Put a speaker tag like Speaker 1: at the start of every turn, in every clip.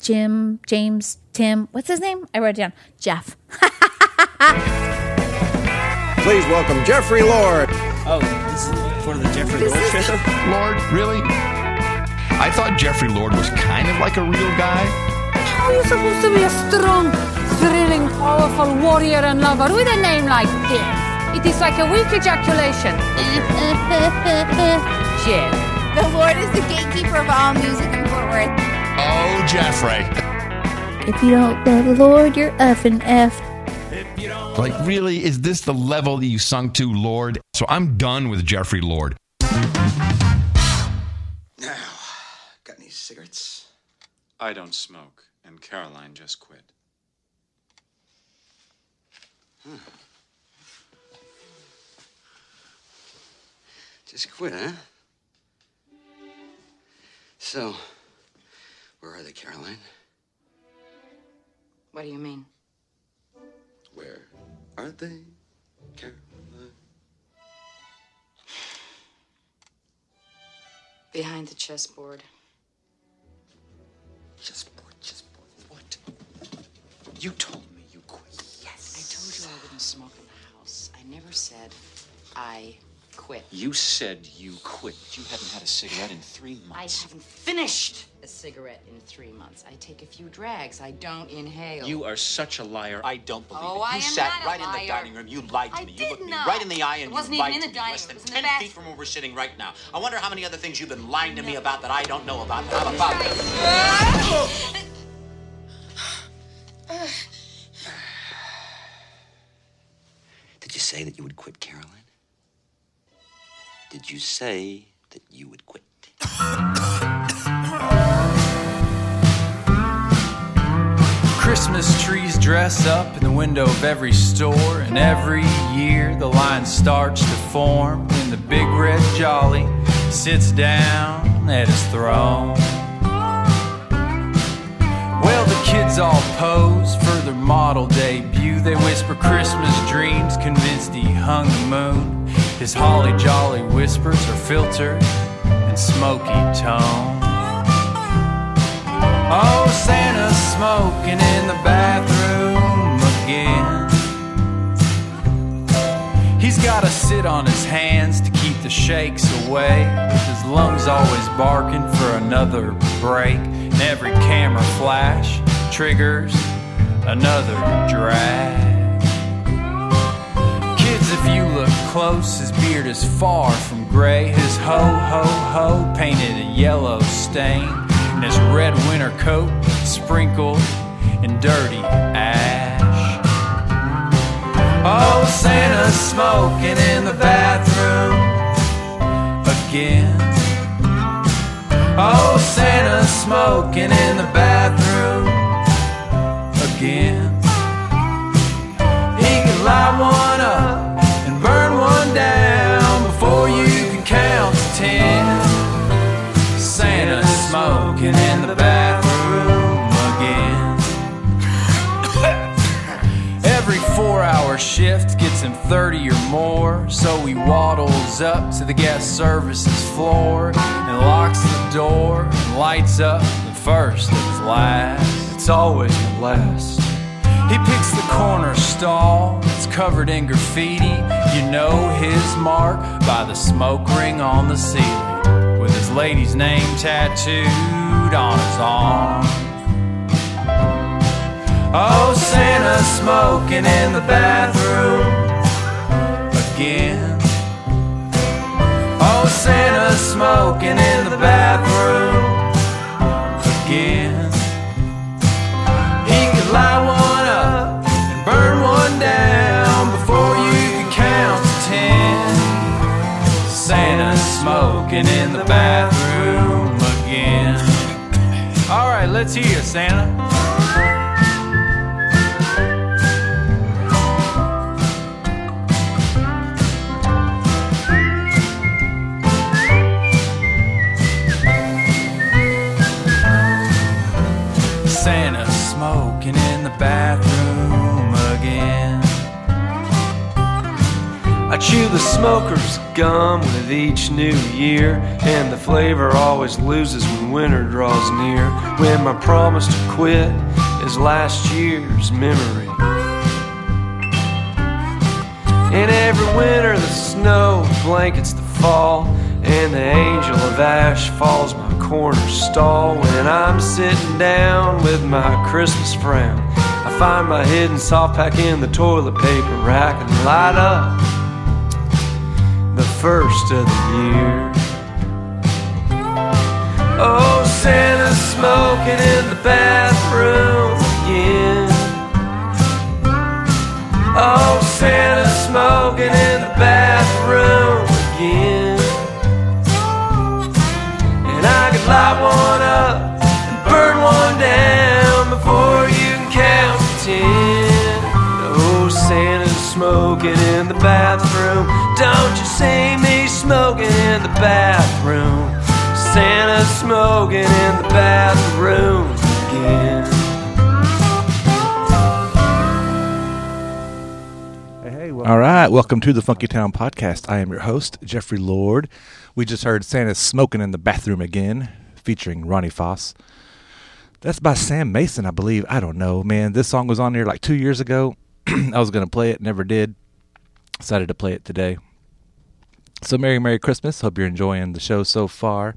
Speaker 1: Jim, James, Tim. What's his name? I wrote it down. Jeff.
Speaker 2: Please welcome Jeffrey Lord.
Speaker 3: Oh, this is for the Jeffrey Lord show?
Speaker 4: Lord, really? I thought Jeffrey Lord was kind of like a real guy.
Speaker 5: How are you supposed to be a strong, thrilling, powerful warrior and lover with a name like this? It is like a weak ejaculation. Jeff.
Speaker 1: The Lord is the gatekeeper of all music in Fort Worth.
Speaker 4: Oh, Jeffrey.
Speaker 1: If you don't love the Lord, you're effing F.
Speaker 4: Like, really? Is this the level that you sunk to, Lord? So I'm done with Jeffrey Lord.
Speaker 6: Now, got any cigarettes?
Speaker 7: I don't smoke, and Caroline just quit. Hmm.
Speaker 6: Just quit, huh? So, where are they, Caroline?
Speaker 5: What do you mean?
Speaker 6: Where are they, Caroline?
Speaker 5: Behind the chessboard.
Speaker 6: Chessboard, chessboard. What? You told me you quit.
Speaker 5: Yes. I told you I wouldn't smoke in the house. I never said I quit.
Speaker 7: You said you quit. You hadn't had a cigarette in three months.
Speaker 5: I haven't finished a cigarette in three months. I take a few drags. I don't inhale.
Speaker 7: You are such a liar. I don't believe
Speaker 5: Oh,
Speaker 7: it. You
Speaker 5: I am
Speaker 7: sat
Speaker 5: not a
Speaker 7: right in the dining room. You lied to
Speaker 5: I
Speaker 7: me. You looked
Speaker 5: not.
Speaker 7: me right in the eye and
Speaker 5: It wasn't
Speaker 7: you
Speaker 5: even
Speaker 7: lied
Speaker 5: in
Speaker 7: to
Speaker 5: the
Speaker 7: me
Speaker 5: dining
Speaker 7: less
Speaker 5: room.
Speaker 7: than
Speaker 5: It was in the
Speaker 7: ten feet from where we're sitting right now. I wonder how many other things you've been lying to me about that I don't know about that I'm about to.
Speaker 6: Did you say that you would quit, Caroline? Did you say that you would quit?
Speaker 8: Christmas trees dress up in the window of every store, and every year the line starts to form when the big red jolly sits down at his throne. Well, the kids all pose for their model debut. They whisper Christmas dreams, convinced he hung the moon. His holly jolly whispers are filtered and smoky tone. Oh, Santa's smoking in the bathroom again. He's gotta sit on his hands to keep the shakes away. His lungs always barking for another break. And every camera flash triggers another drag. Kids, if you look close, his beard is far from gray. His ho ho ho painted a yellow stain. And his red winter coat sprinkled in dirty ash. Oh, Santa's smoking in the bathroom again. Oh, Santa's smoking in the bathroom again. He could light one shift gets him 30 or more, so he waddles up to the guest services floor and locks the door and lights up the first of last. It's always the last. He picks the corner stall, it's covered in graffiti. You know his mark by the smoke ring on the ceiling, with his lady's name tattooed on his arm. Oh, Santa smoking in the bathroom again. Oh, Santa's smoking in the bathroom again. He could light one up and burn one down before you can count to ten. Santa's smoking in the bathroom again. All right, let's hear you, Santa. Chew the smoker's gum with each new year, and the flavor always loses when winter draws near. When my promise to quit is last year's memory. And every winter the snow blankets the fall, and the angel of ash falls my corner stall. When I'm sitting down with my Christmas frown, I find my hidden soft pack in the toilet paper rack and light up first of the year. Oh, Santa's smoking in the bathroom again. Oh, Santa's smoking in the bathroom again. And I could light one up and burn one down before you can count to ten. Santa's smoking in the bathroom. Don't you see me smoking in the bathroom? Santa's smoking in the bathroom again.
Speaker 9: All right, welcome to the Funky Town Podcast. I am your host, Jeffrey Lord. We just heard Santa's Smoking in the Bathroom Again, featuring Ronnie Fauss. That's by Sam Mason, I believe. I don't know, man. This song was on there like two years ago. I was going to play it, never did. Decided to play it today. So, Merry, Merry Christmas. Hope you're enjoying the show so far.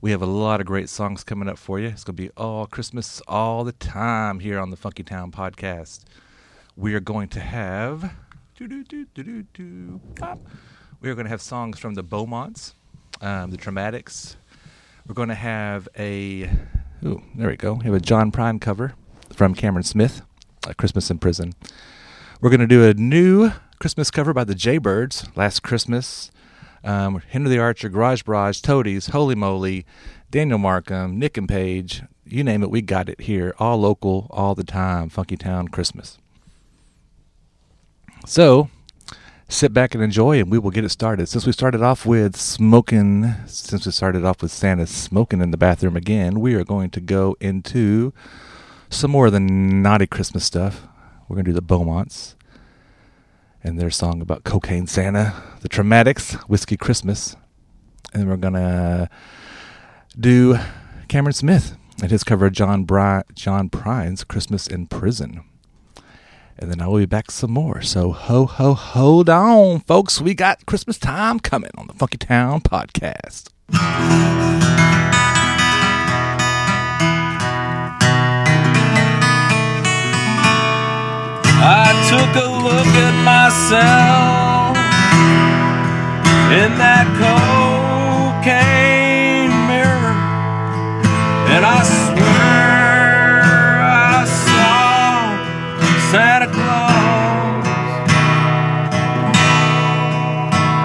Speaker 9: We have a lot of great songs coming up for you. It's going to be all Christmas all the time here on the Funky Town Podcast. We are going to have. We are going to have songs from the Beaumonts, um, the Troumatics. We're going to have a. Ooh, there we go. We have a John Prine cover from Cameron Smith, uh, Christmas in Prison. We're going to do a new Christmas cover by the Jaybirds, Last Christmas. Um, Henry the Archer, Garage Barrage, Toadies, Holy Moly, Daniel Markham, Nick and Paige, you name it, we got it here. All local, all the time. Funky Town Christmas. So, sit back and enjoy, and we will get it started. Since we started off with smoking, since we started off with Santa smoking in the bathroom again, we are going to go into some more of the naughty Christmas stuff. We're going to do the Beaumonts and their song about cocaine Santa, the Troumatics, Whiskey Christmas, and we're going to do Cameron Smith and his cover of John Bri- John Prine's Christmas in Prison and then I will be back some more. So ho ho hold on, folks. We got Christmas time coming on the Funky Town podcast.
Speaker 8: I took a look at myself in that cocaine mirror, and I swear I saw Santa Claus.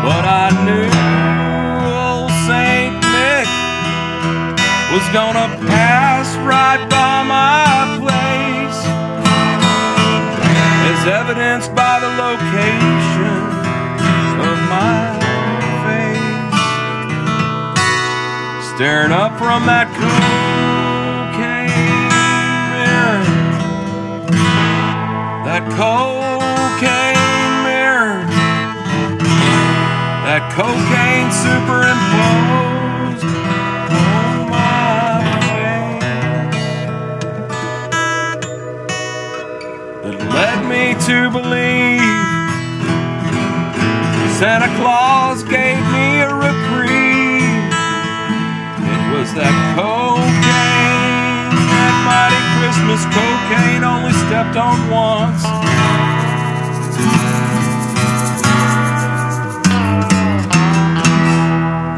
Speaker 8: But I knew old Saint Nick was gonna evidenced by the location of my face. Staring up from that cocaine mirror, that cocaine mirror, that cocaine superimposed to believe Santa Claus gave me a reprieve. It was that cocaine, that mighty Christmas cocaine, only stepped on once.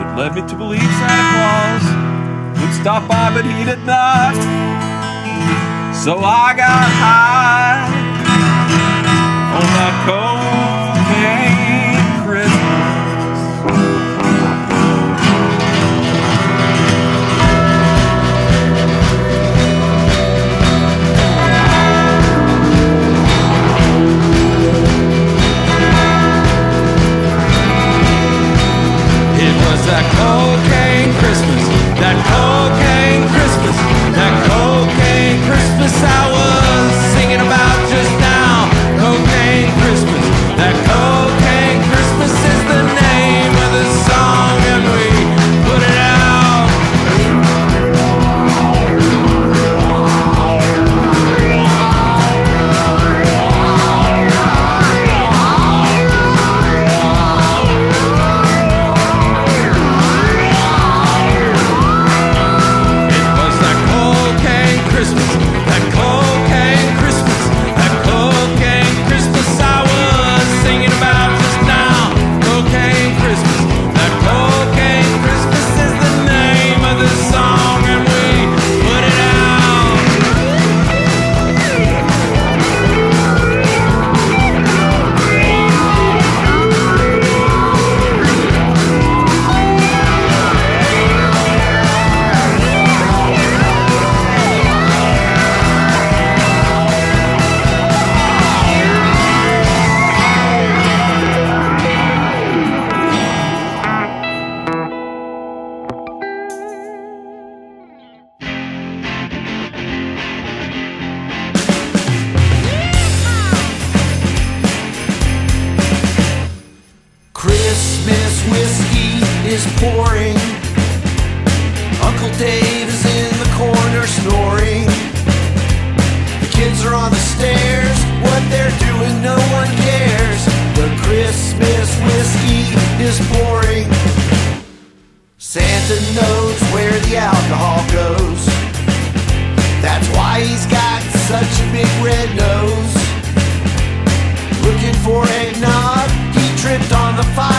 Speaker 8: It led me to believe Santa Claus would stop by, but he did not. So I got high on that
Speaker 2: big red nose. Looking for a knob, he tripped on the fire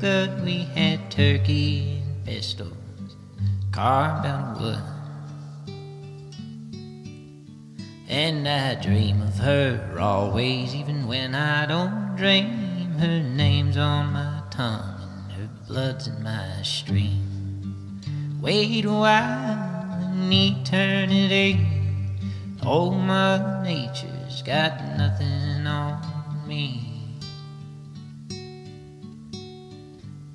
Speaker 10: good. We had turkey and out of wood. And I dream of her always, even when I don't dream. Her name's on my tongue, and her blood's in my stream. Wait a while, in eternity, oh, old Mother Nature's got nothing on me.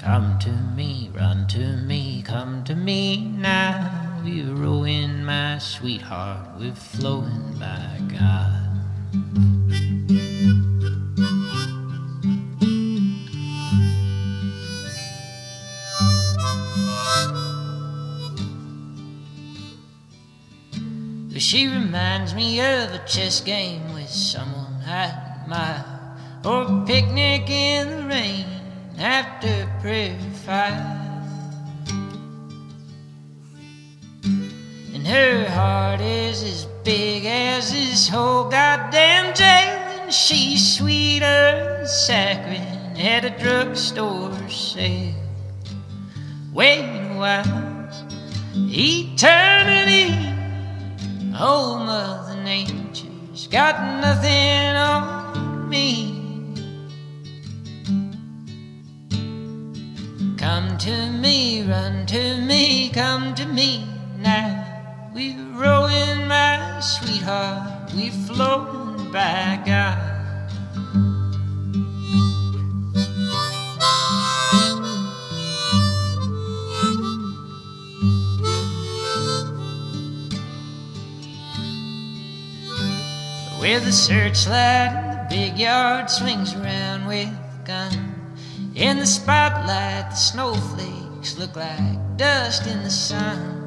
Speaker 10: Come to me, run to me, come to me now. You ruin my sweetheart, we're flowing by God. But she reminds me of a chess game with someone I admire, or a picnic in the rain after prayer fire. And her heart is as big as this whole goddamn jail, and she's sweeter than saccharin at a drugstore sale. Wait a while, eternity. Oh, Mother Nature's got nothing on me. Come to me, run to me, come to me now. We're rowing, my sweetheart, we're floating by God. Where the searchlight in the big yard swings around with a gun. In the spotlight, the snowflakes look like dust in the sun.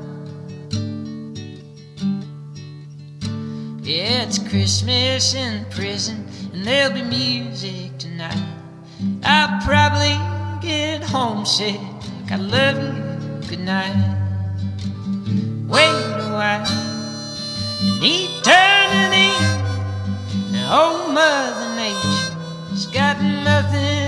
Speaker 10: Yeah, it's Christmas in prison, and there'll be music tonight. I'll probably get homesick. I love you. Good night. Wait a while. In eternity, and old Mother Nature's got nothing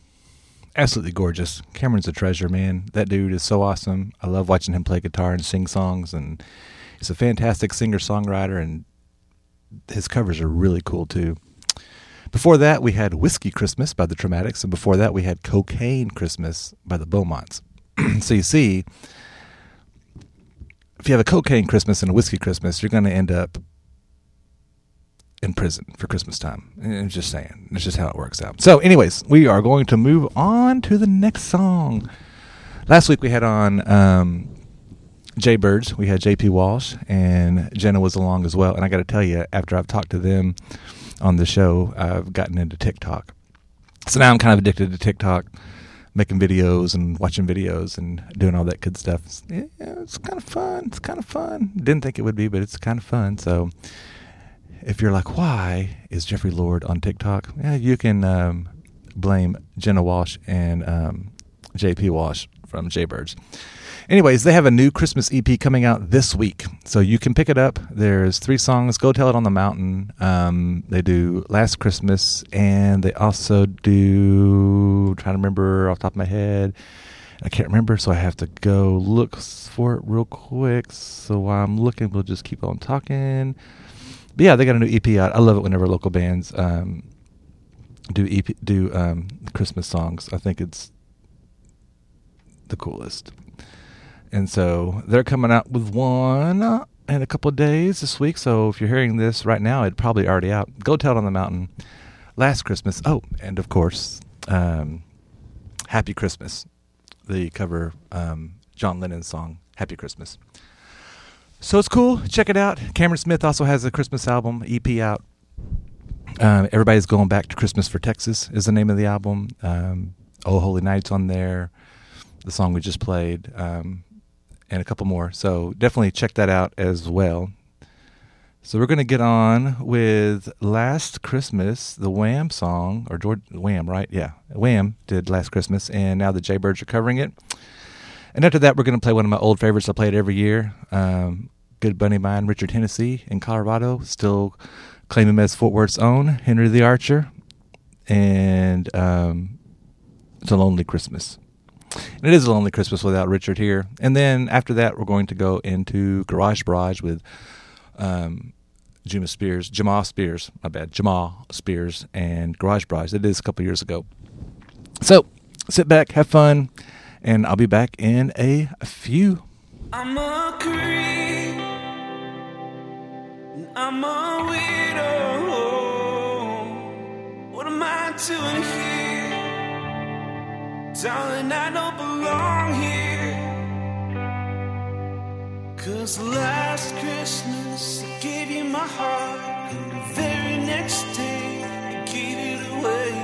Speaker 9: Absolutely gorgeous. Cameron's a treasure, man. That dude is so awesome. I love watching him play guitar and sing songs, and he's a fantastic singer songwriter, and his covers are really cool too. Before that, we had Whiskey Christmas by the Troumatics, and before that, we had Cocaine Christmas by the Beaumonts. so you see, if you have a cocaine Christmas and a whiskey Christmas, you're going to end up in prison for Christmas time. I'm just saying. That's just how it works out. So, anyways, we are going to move on to the next song. Last week we had on um, Jaybirds. We had JP Walsh, and Jenna was along as well. And I got to tell you, after I've talked to them on the show, I've gotten into TikTok. So now I'm kind of addicted to TikTok, making videos and watching videos and doing all that good stuff. It's, yeah, it's kind of fun. It's kind of fun. Didn't think it would be, but it's kind of fun. So if you're like, why is Jeffrey Lord on TikTok? Yeah, you can um, blame Jenna Walsh and um, JP Walsh from Jaybirds. Anyways, they have a new Christmas EP coming out this week, so you can pick it up. There's three songs. Go tell it on the mountain. Um, they do Last Christmas, and they also do. I'm trying to remember off the top of my head. I can't remember, so I have to go look for it real quick. So while I'm looking, we'll just keep on talking. But yeah, they got a new EP out. I love it whenever local bands um, do EP do um, Christmas songs. I think it's the coolest. And so they're coming out with one uh, in a couple of days this week. So if you're hearing this right now, it's probably already out. Go Tell It on the Mountain. Last Christmas. Oh, and of course, um, Happy Christmas. The cover um, John Lennon's song Happy Christmas. So it's cool. Check it out. Cameron Smith also has a Christmas album EP out. Um, Everybody's going back to Christmas for Texas is the name of the album. Um, oh Holy Night's on there. The song we just played, um, and a couple more. So definitely check that out as well. So we're going to get on with Last Christmas, the Wham song, or George Wham, right? Yeah, Wham did Last Christmas, and now the Jaybirds are covering it. And after that, we're going to play one of my old favorites I play it every year. Um, good buddy of mine, Richard Hennessy in Colorado, still claim him as Fort Worth's own, Henry the Archer. And um, it's a lonely Christmas. And it is a lonely Christmas without Richard here. And then after that, we're going to go into Garage Barrage with um, Juma Spears, Jamal Spears, my bad, Jamal Spears and Garage Barrage. It is a couple years ago. So sit back, have fun, and I'll be back in a few.
Speaker 11: I'm a creep. I'm a widow. What am I doing here? Darling, I don't belong here. Cause last Christmas I gave you my heart. And the very next day I gave it away.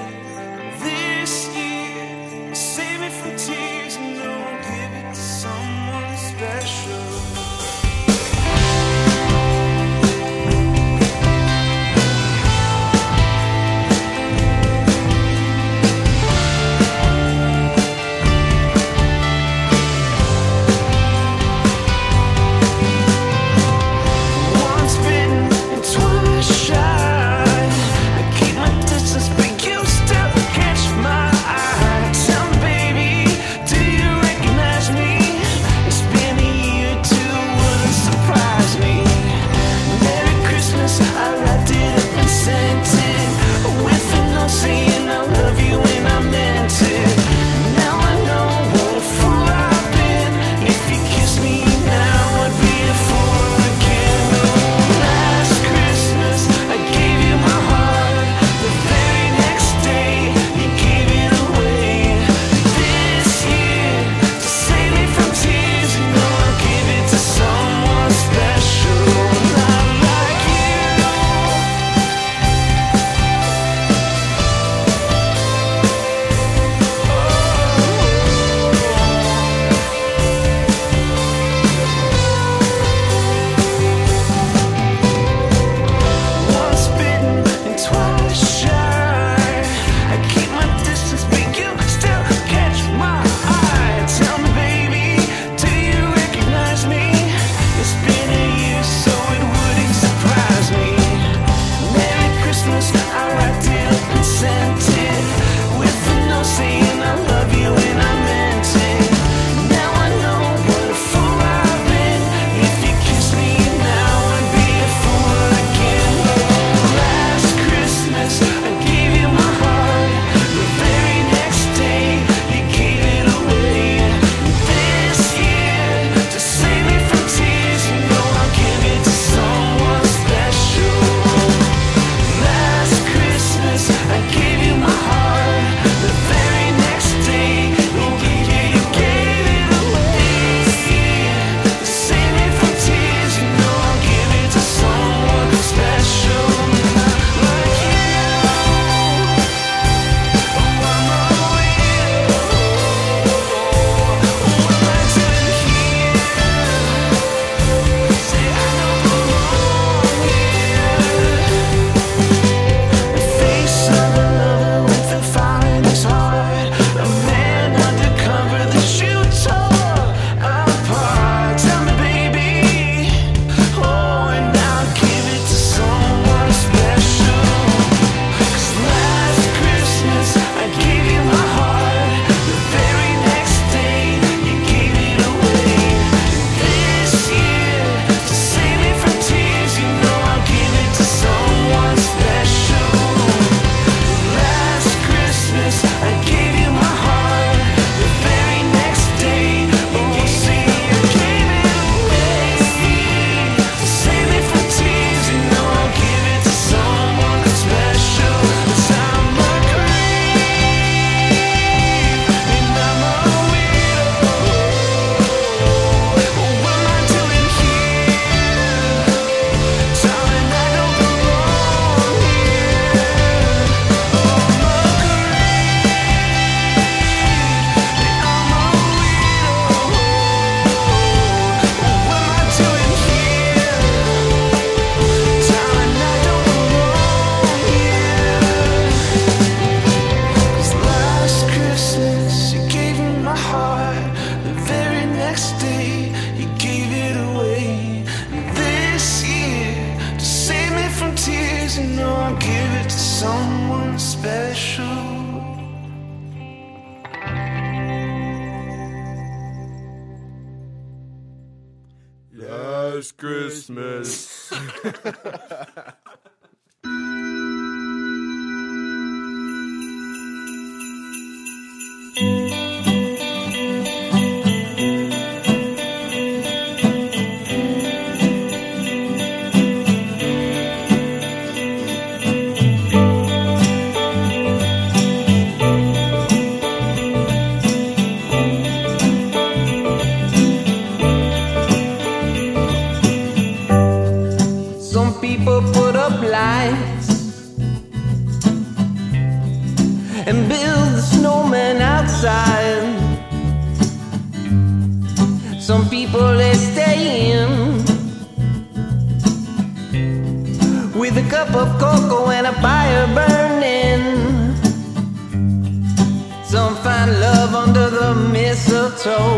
Speaker 11: so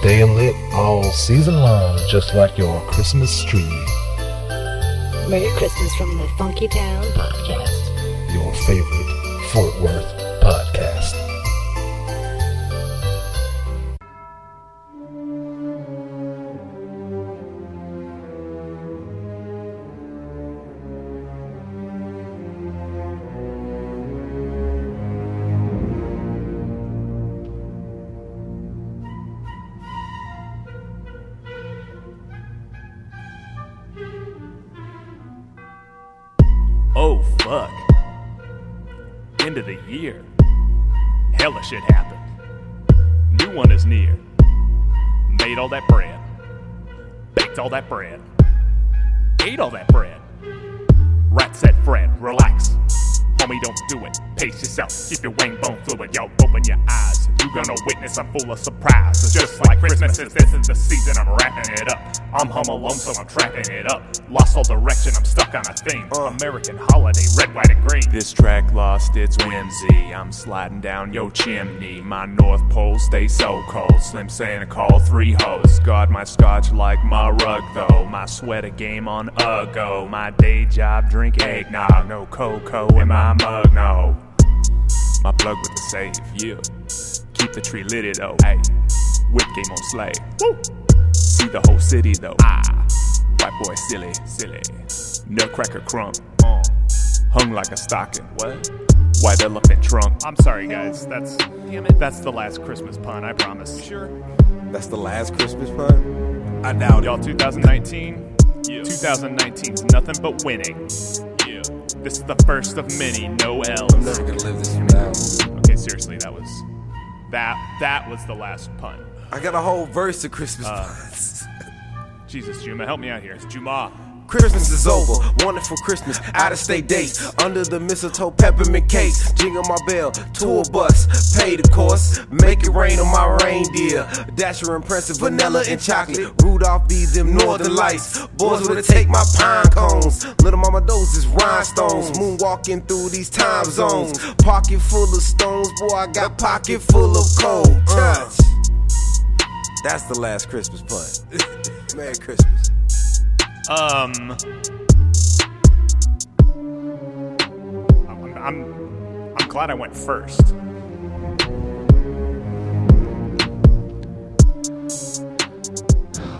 Speaker 12: staying lit all season long, just like your Christmas tree.
Speaker 13: Merry Christmas from the Funky Town Podcast.
Speaker 12: Your favorite Fort Worth
Speaker 14: Baked all that bread. Ate all that bread. Rat said, Fred, relax. Homie, don't do it. Pace yourself. Keep your wing bone fluid. Yo, open your eyes. You gonna witness I'm full of surprises. Just like Christmas, since this is the season, I'm wrapping it up. I'm home alone, so I'm trapping it up. Lost all direction, I'm stuck on a theme. American holiday, red, white, and green.
Speaker 8: This track lost its whimsy. I'm sliding down your chimney. My North Pole stays so cold. Slim Santa call three hoes. Guard my scotch like my rug though. My sweater game on a go. My day job drink eggnog. No cocoa in my mug, no. My plug with the save, yeah. Keep the tree lit, though. Hey, whip game on slay. Woo. See the whole city though. Ah, white boy silly, silly. Nutcracker crump. Uh, hung like a stocking. What? White elephant trunk.
Speaker 14: I'm sorry, guys. That's damn it. That's the last Christmas pun. I promise. Sure.
Speaker 2: That's the last Christmas pun?
Speaker 14: I doubt y'all. 2019. 2019's nothing but winning. This is the first of many. No L's.
Speaker 2: I'm never gonna live this down.
Speaker 14: Okay, seriously, that was that that was the last pun.
Speaker 2: I got a whole verse of Christmas
Speaker 14: Uh,
Speaker 2: puns.
Speaker 14: Jesus, Juma, help me out here. It's Juma.
Speaker 2: Christmas is over, wonderful Christmas, out of state dates, under the mistletoe peppermint cake, jingle my bell, tour bus, pay the course, make it rain on my reindeer, Dasher of vanilla and chocolate, Rudolph be them northern lights, boys would take my pine cones, little mama those is rhinestones, moonwalking through these time zones, pocket full of stones, boy I got pocket full of cold touch. That's the last Christmas pun. Merry Christmas.
Speaker 14: Um. I'm, I'm, I'm glad I went first.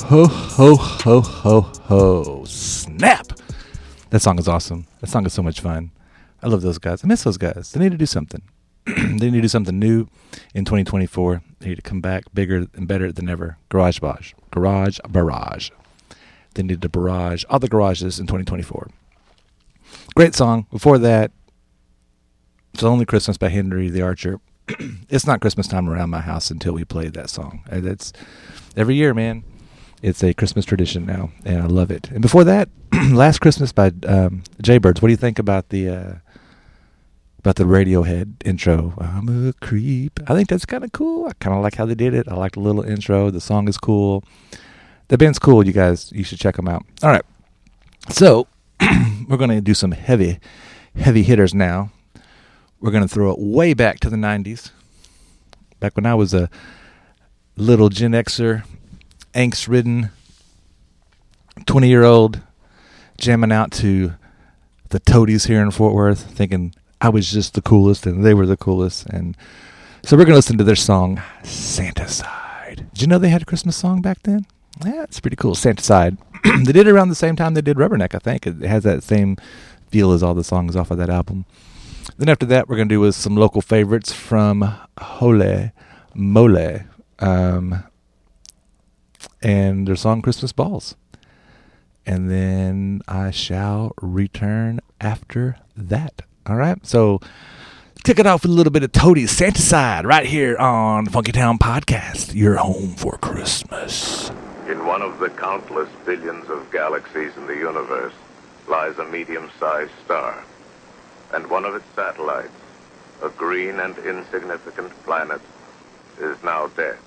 Speaker 9: Ho, ho, ho, ho, ho. Snap! That song is awesome. That song is so much fun. I love those guys. I miss those guys. They need to do something. they need to do something new in 2024. They need to come back bigger and better than ever. Garage Barrage. Garage Barrage. They needed to barrage the garages in 2024. Great song. Before that, It's Only Christmas by Henry the Archer. it's not Christmas time around my house until we played that song. And every year, man. It's a Christmas tradition now, and I love it. And before that, Last Christmas by um, Jaybirds. What do you think about the uh, about the Radiohead intro? I'm a creep. I think that's kind of cool. I kind of like how they did it. I like the little intro. The song is cool. The band's cool. You guys, you should check them out. All right. So we're going to do some heavy, heavy hitters now. We're going to throw it way back to the 90s. Back when I was a little Gen Xer, angst ridden 20 year old jamming out to the Toadies here in Fort Worth, thinking I was just the coolest and they were the coolest. And so we're going to listen to their song, Santacide. Did you know they had a Christmas song back then? Yeah, it's pretty cool. Santacide. they did it around the same time they did Rubberneck, I think. It has that same feel as all the songs off of that album. Then after that, we're going to do some local favorites from Holy Moly um, and their song Christmas Balls. And then I shall return after that. All right. So kick it off with a little bit of Toadie's Side right here on the Funky Town Podcast. Your home for Christmas.
Speaker 15: In one of the countless billions of galaxies in the universe lies a medium-sized star. And one of its satellites, a green and insignificant planet, is now dead.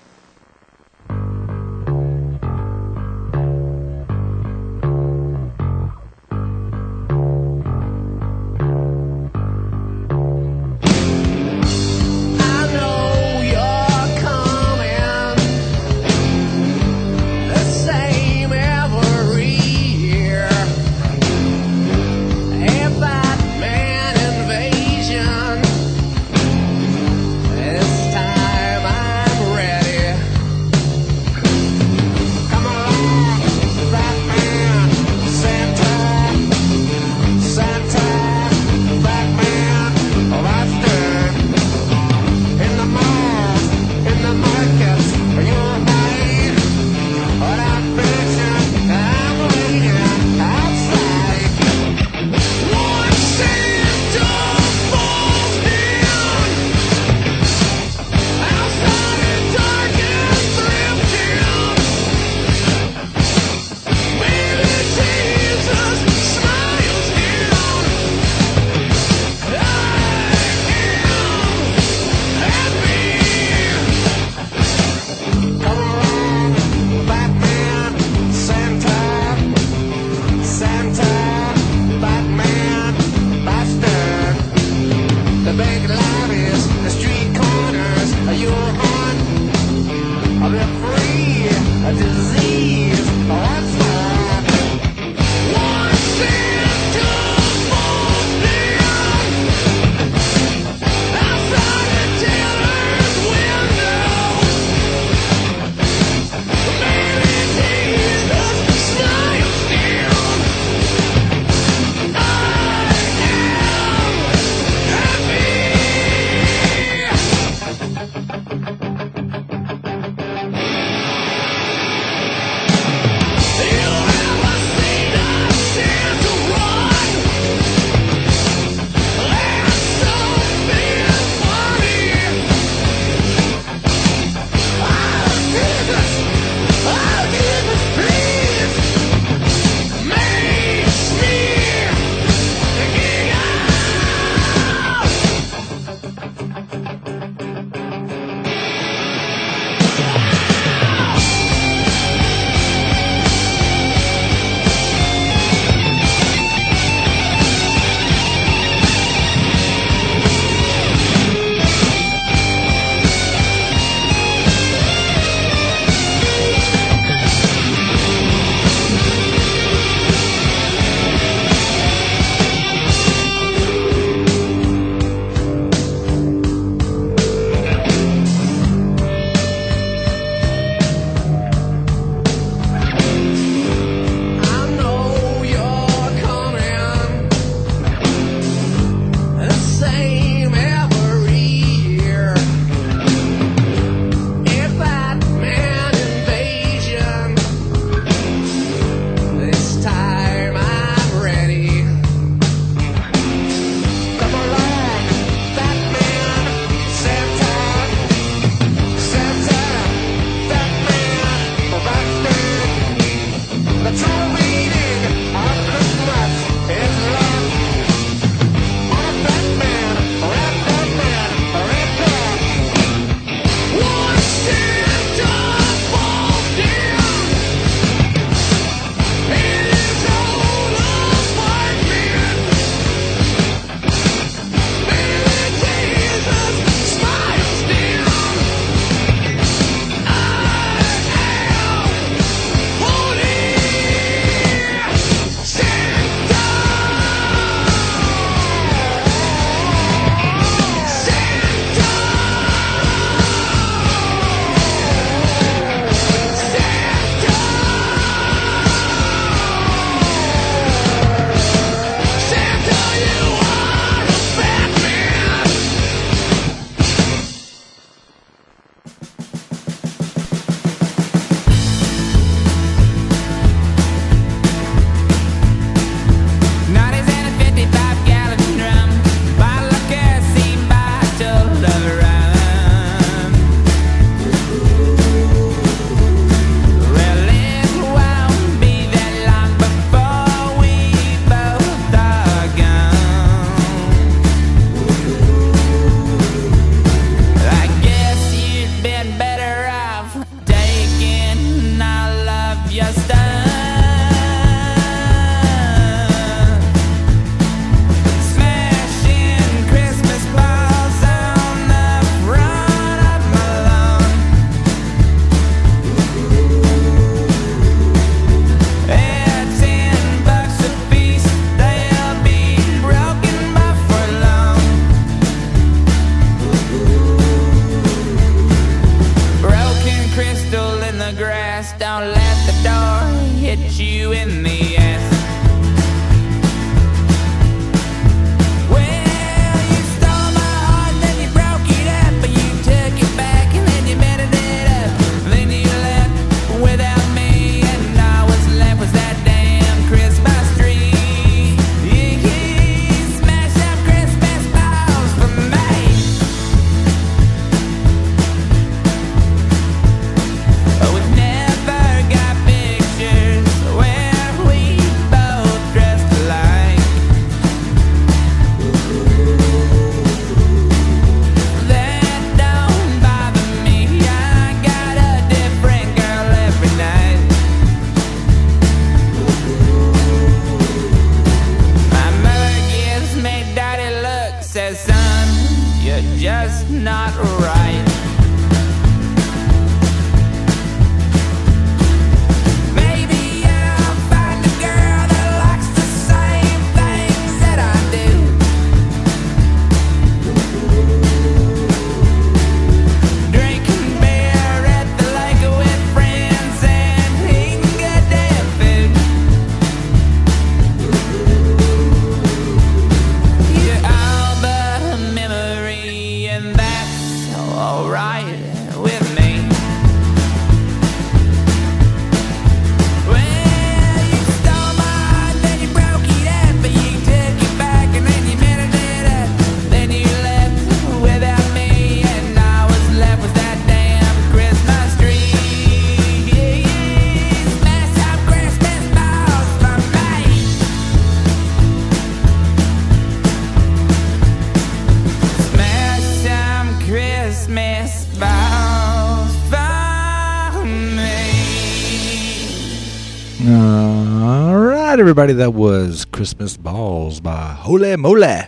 Speaker 9: Everybody, that was Christmas Balls by Holy Moly.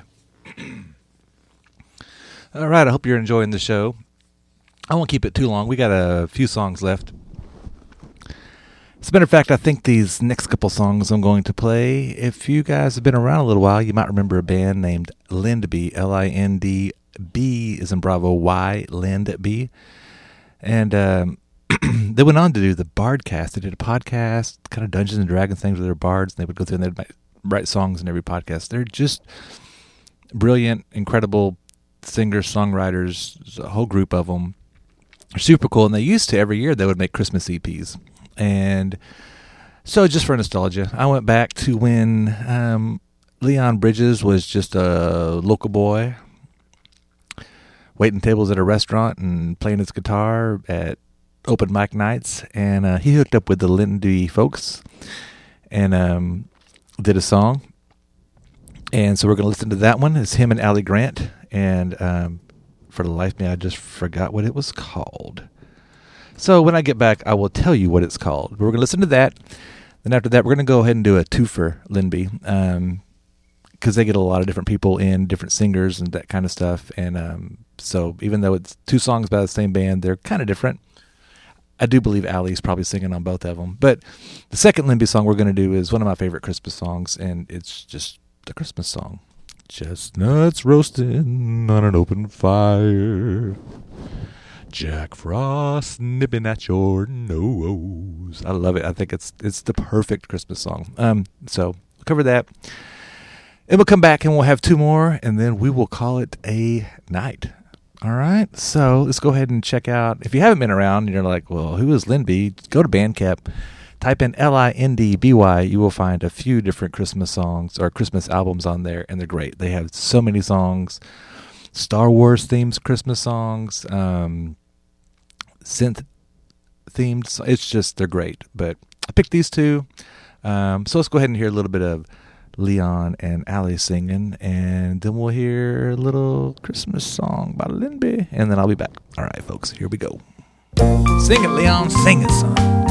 Speaker 9: All right, I hope you're enjoying the show. I won't keep it too long. We got a few songs left. As a matter of fact, I think these next couple songs I'm going to play, if you guys have been around a little while, you might remember a band named Lindby, L I N D B is in Bravo, Y, Lindby. And um, they went on to do the Bardcast. They did a podcast, kind of Dungeons and Dragons things with their bards, and they would go through and they'd write songs in every podcast. They're just brilliant, incredible singers, songwriters, a whole group of them. They're super cool, and they used to every year they would make Christmas EPs. And so, just for nostalgia, I went back to when um, Leon Bridges was just a local boy, waiting tables at a restaurant and playing his guitar at open mic nights. And uh, he hooked up with the Linton Lindy folks and um, did a song. And so we're going to listen to that one. It's him and Ali Grant. And um, for the life of me, I just forgot what it was called. So when I get back, I will tell you what it's called. But we're going to listen to that. Then after that, we're going to go ahead and do a twofer, Lindby, um, because they get a lot of different people in, different singers and that kind of stuff. And um, so even though it's two songs by the same band, they're kind of different. I do believe Ali's probably singing on both of them. But the second Lindby song we're going to do is one of my favorite Christmas songs, and it's just the Christmas song. Chestnuts roasting on an open fire. Jack Frost nipping at your nose. I love it. I think it's it's the perfect Christmas song. Um, so we'll cover that. And we'll come back and we'll have two more, and then we will call it a night. All right. So let's go ahead and check out. If you haven't been around and you're like, well, who is Lindby? Go to Bandcamp, type in L I N D B Y. You will find a few different Christmas songs or Christmas albums on there, and they're great. They have so many songs, Star Wars themes, Christmas songs, um, synth themed. It's just they're great. But I picked these two. Um, so let's go ahead and hear a little bit of Leon and Ali singing, and then we'll hear a little Christmas song by Lindby, and then I'll be back. All right, folks, here we go. Sing it, Leon. Sing it.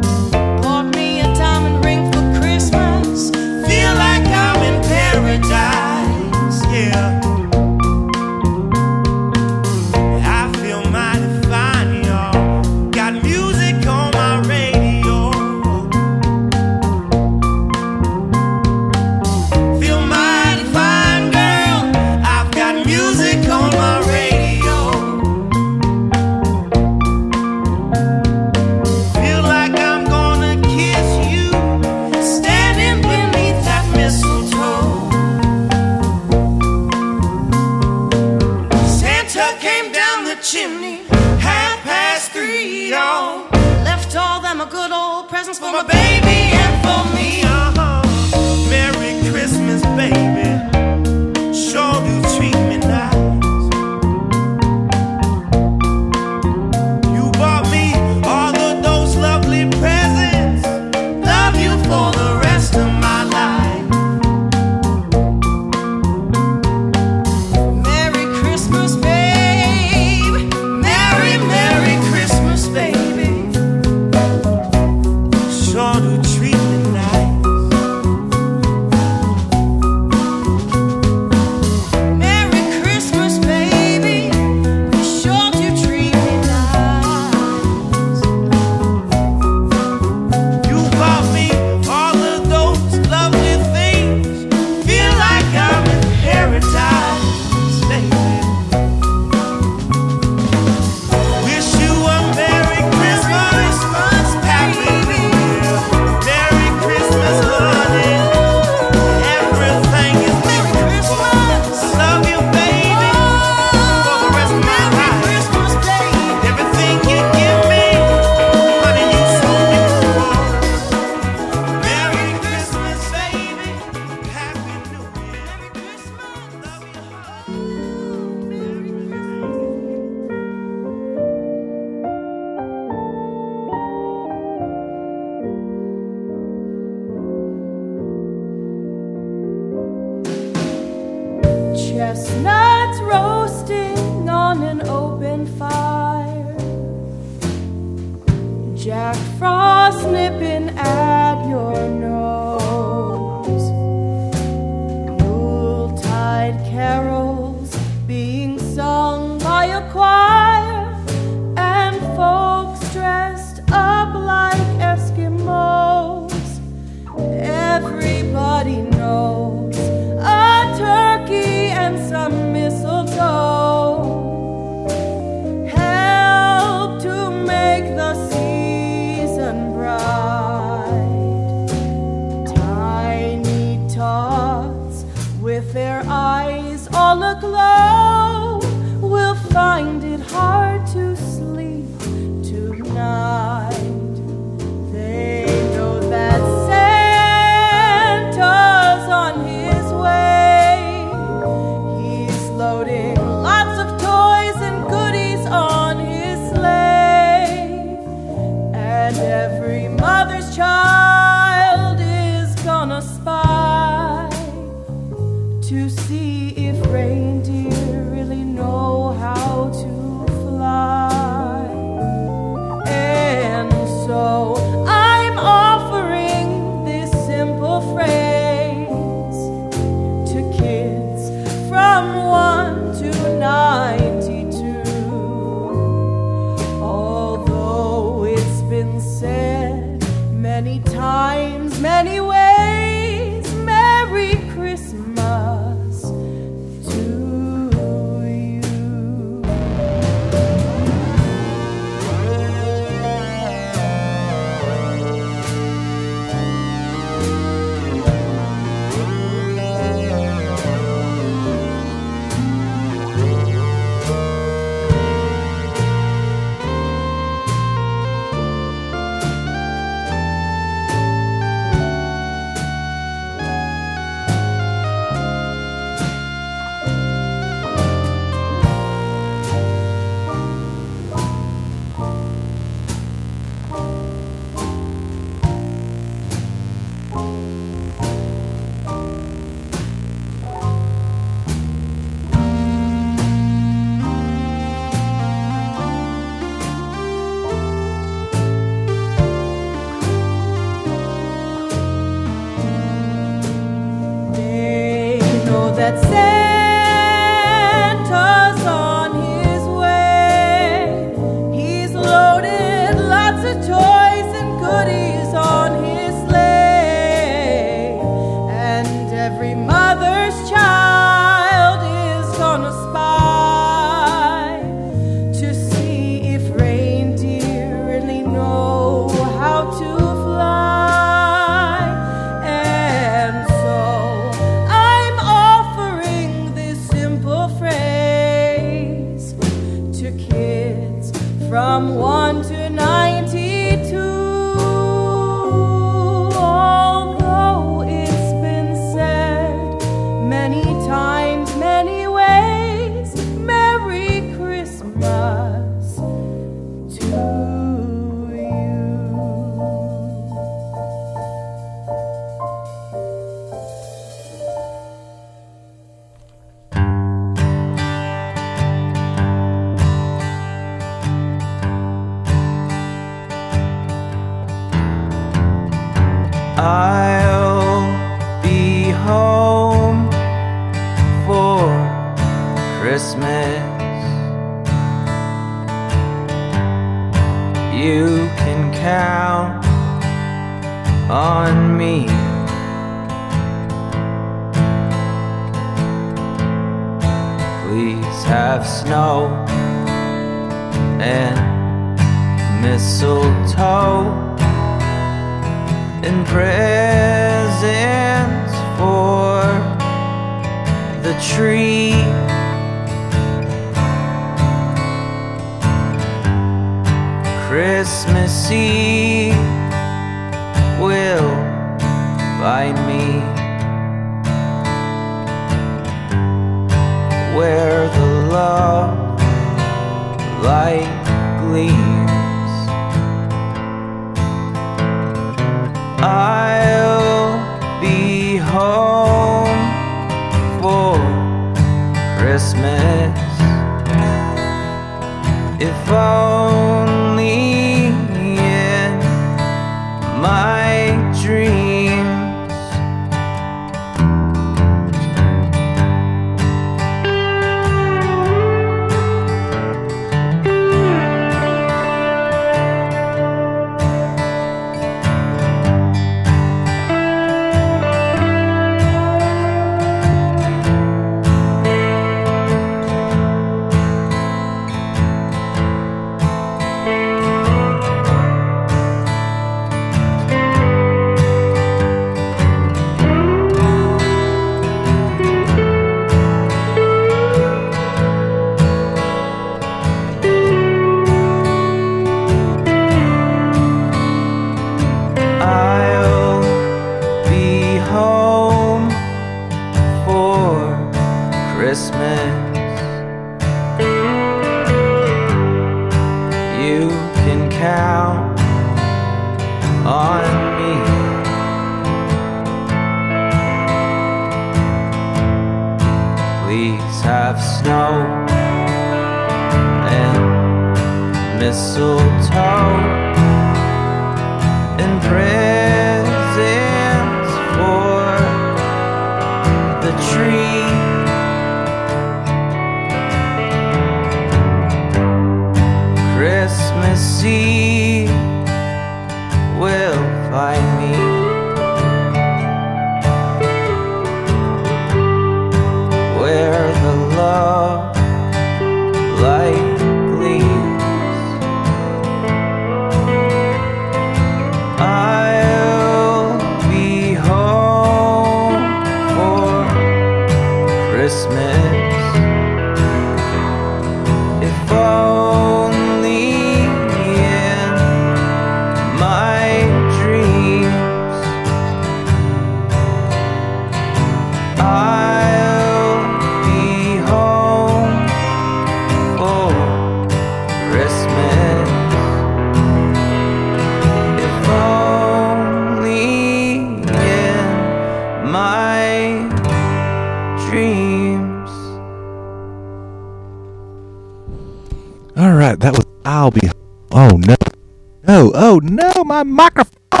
Speaker 9: No, my microphone.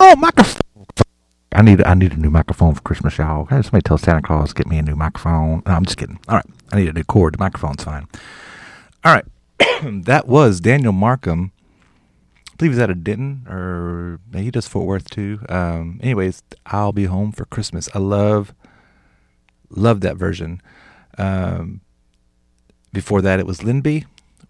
Speaker 9: Oh, microphone. I need I need a new microphone for Christmas, y'all. Hey, somebody tell Santa Claus get me a new microphone. No, I'm just kidding. All right, I need a new cord. The microphone's fine. All right, that was Daniel Markham. I believe he's out of Denton, or he does Fort Worth too. Um, anyways, I'll be home for Christmas. I love love that version. Um, before that, it was Lindby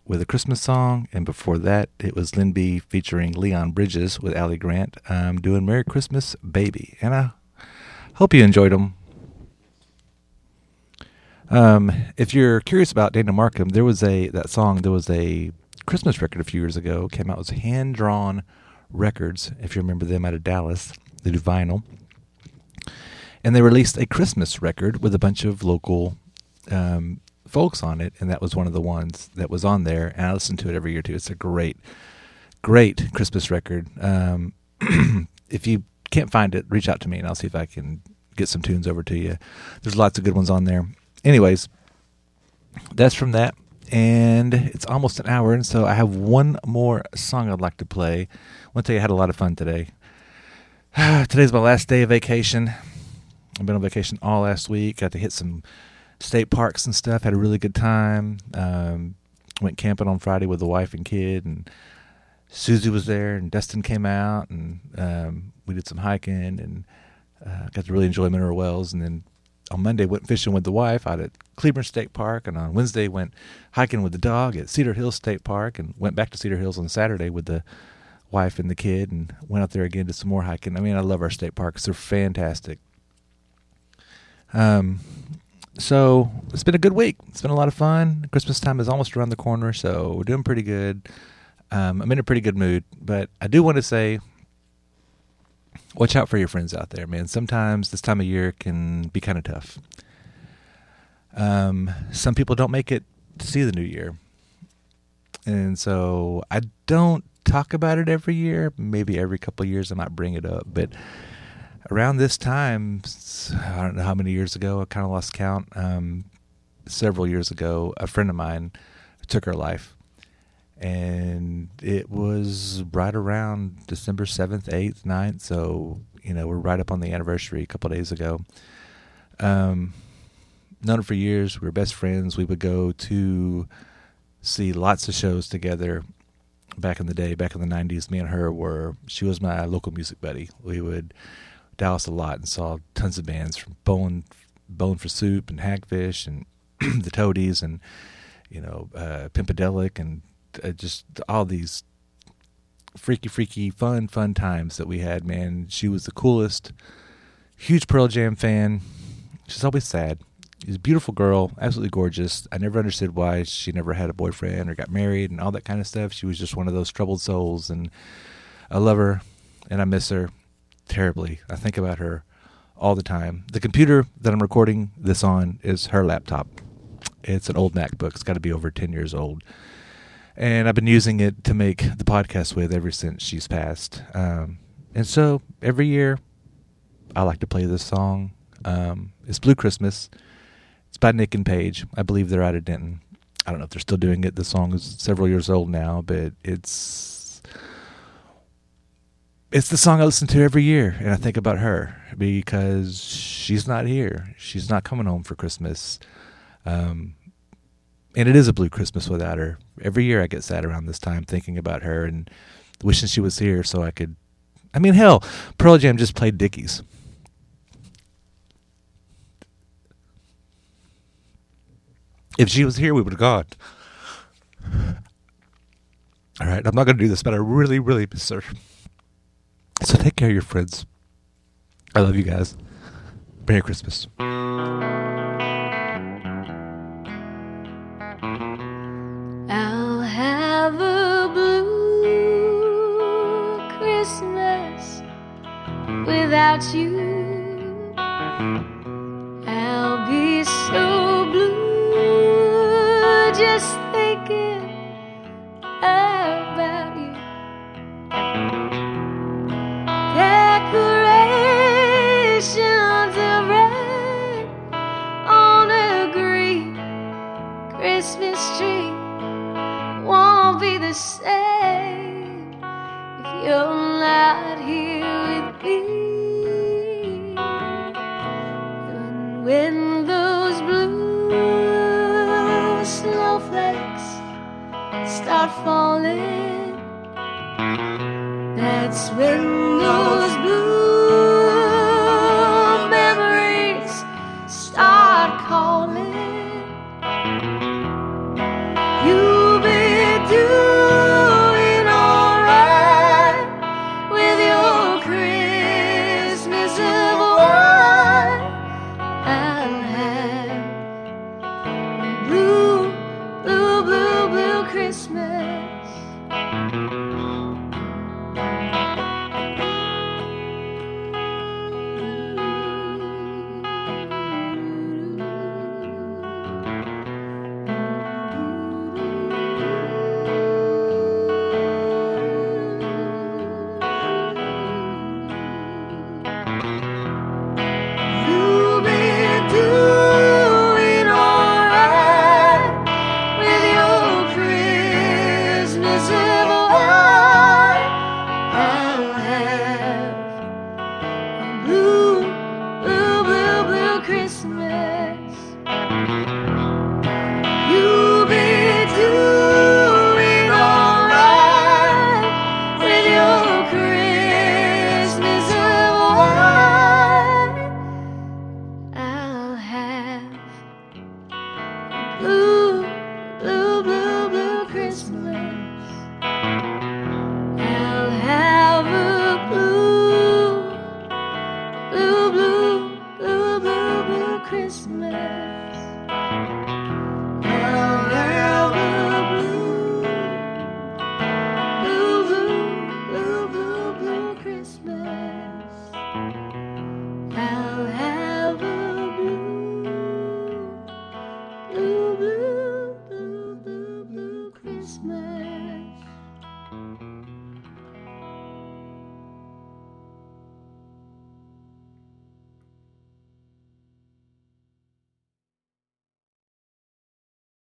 Speaker 9: with a Christmas song, and before that, it was Lindby featuring Leon Bridges with Ali Grant um, doing "Merry Christmas, Baby." And I hope you enjoyed them. Um, if you're curious about Dana Markham, there was a that song. There was a Christmas record a few years ago. Came out it was hand drawn records. If you remember them out of Dallas, they do vinyl, and they released a Christmas record with a bunch of local um, folks on it, and that was one of the ones that was on there. And I listen to it every year too. It's a great, great Christmas record. Um, if you can't find it, reach out to me, and I'll see if I can get some tunes over to you. There's lots of good ones on there. Anyways, that's from that, and it's almost an hour, and so I have one more song I'd like to play. I want to tell you I had a lot of fun today. Today's my last day of vacation. I've been on vacation all last week. Got to hit some state parks and stuff. Had a really good time. Um, went camping on Friday with the wife and kid, and Susie was there, and Dustin came out, and um, we did some hiking, and uh, got to really enjoy Mineral Wells. And then on Monday went fishing with the wife out at Cleburne State Park, and on Wednesday went hiking with the dog at Cedar Hills State Park, and went back to Cedar Hills on Saturday with the wife and the kid, and went out there again to some more hiking. I mean, I love our state parks; they're fantastic. Um, so it's been a good week. It's been a lot of fun. Christmas time is almost around the corner, so we're doing pretty good. Um, I'm in a pretty good mood, but I do want to say, watch out for your friends out there, man. Sometimes this time of year can be kind of tough. Um, some people don't make it to see the new year, and so I don't talk about it every year. Maybe every couple years I might bring it up, but around this time, I don't know how many years ago, I kind of lost count. Um, several years ago, a friend of mine took her life. And it was right around December 7th, 8th, 9th. So, you know, we're right up on the anniversary a couple days ago. Um, known her for years. We were best friends. We would go to see lots of shows together back in the day, back in the 90s. Me and her were, she was my local music buddy. We would Dallas a lot and saw tons of bands from Bone, Bowling for Soup and Hagfish and the Toadies and you know uh, Pimpadelic and uh, just all these freaky, freaky, fun, fun times that we had. Man, she was the coolest. Huge Pearl Jam fan. She's always sad. She's a beautiful girl, absolutely gorgeous. I never understood why she never had a boyfriend or got married and all that kind of stuff. She was just one of those troubled souls, and I love her and I miss her terribly. I think about her all the time. The computer that I'm recording this on is her laptop. It's an old MacBook. It's got to be over 10 years old. and I've been using it to make the podcast with ever since she's passed. Um, and so every year, I like to play this song. Um, it's Blue Christmas. It's by Nick and Paige. I believe they're out of Denton. I don't know if they're still doing it. The song is several years old now, but it's it's the song I listen to every year, and I think about her because she's not here. She's not coming home for Christmas. Um, and it is a blue Christmas without her. Every year I get sad around this time thinking about her and wishing she was here so I could. I mean, hell, Pearl Jam just played Dickies. If she was here, we would have gone. All right, I'm not going to do this, but I really, really miss her. So take care of your friends. I love you guys. Merry Christmas.
Speaker 16: I'll have a blue Christmas without you. I'll be so blue just thinking about the same if you're not here with me. And when those blue snowflakes start falling, that's when those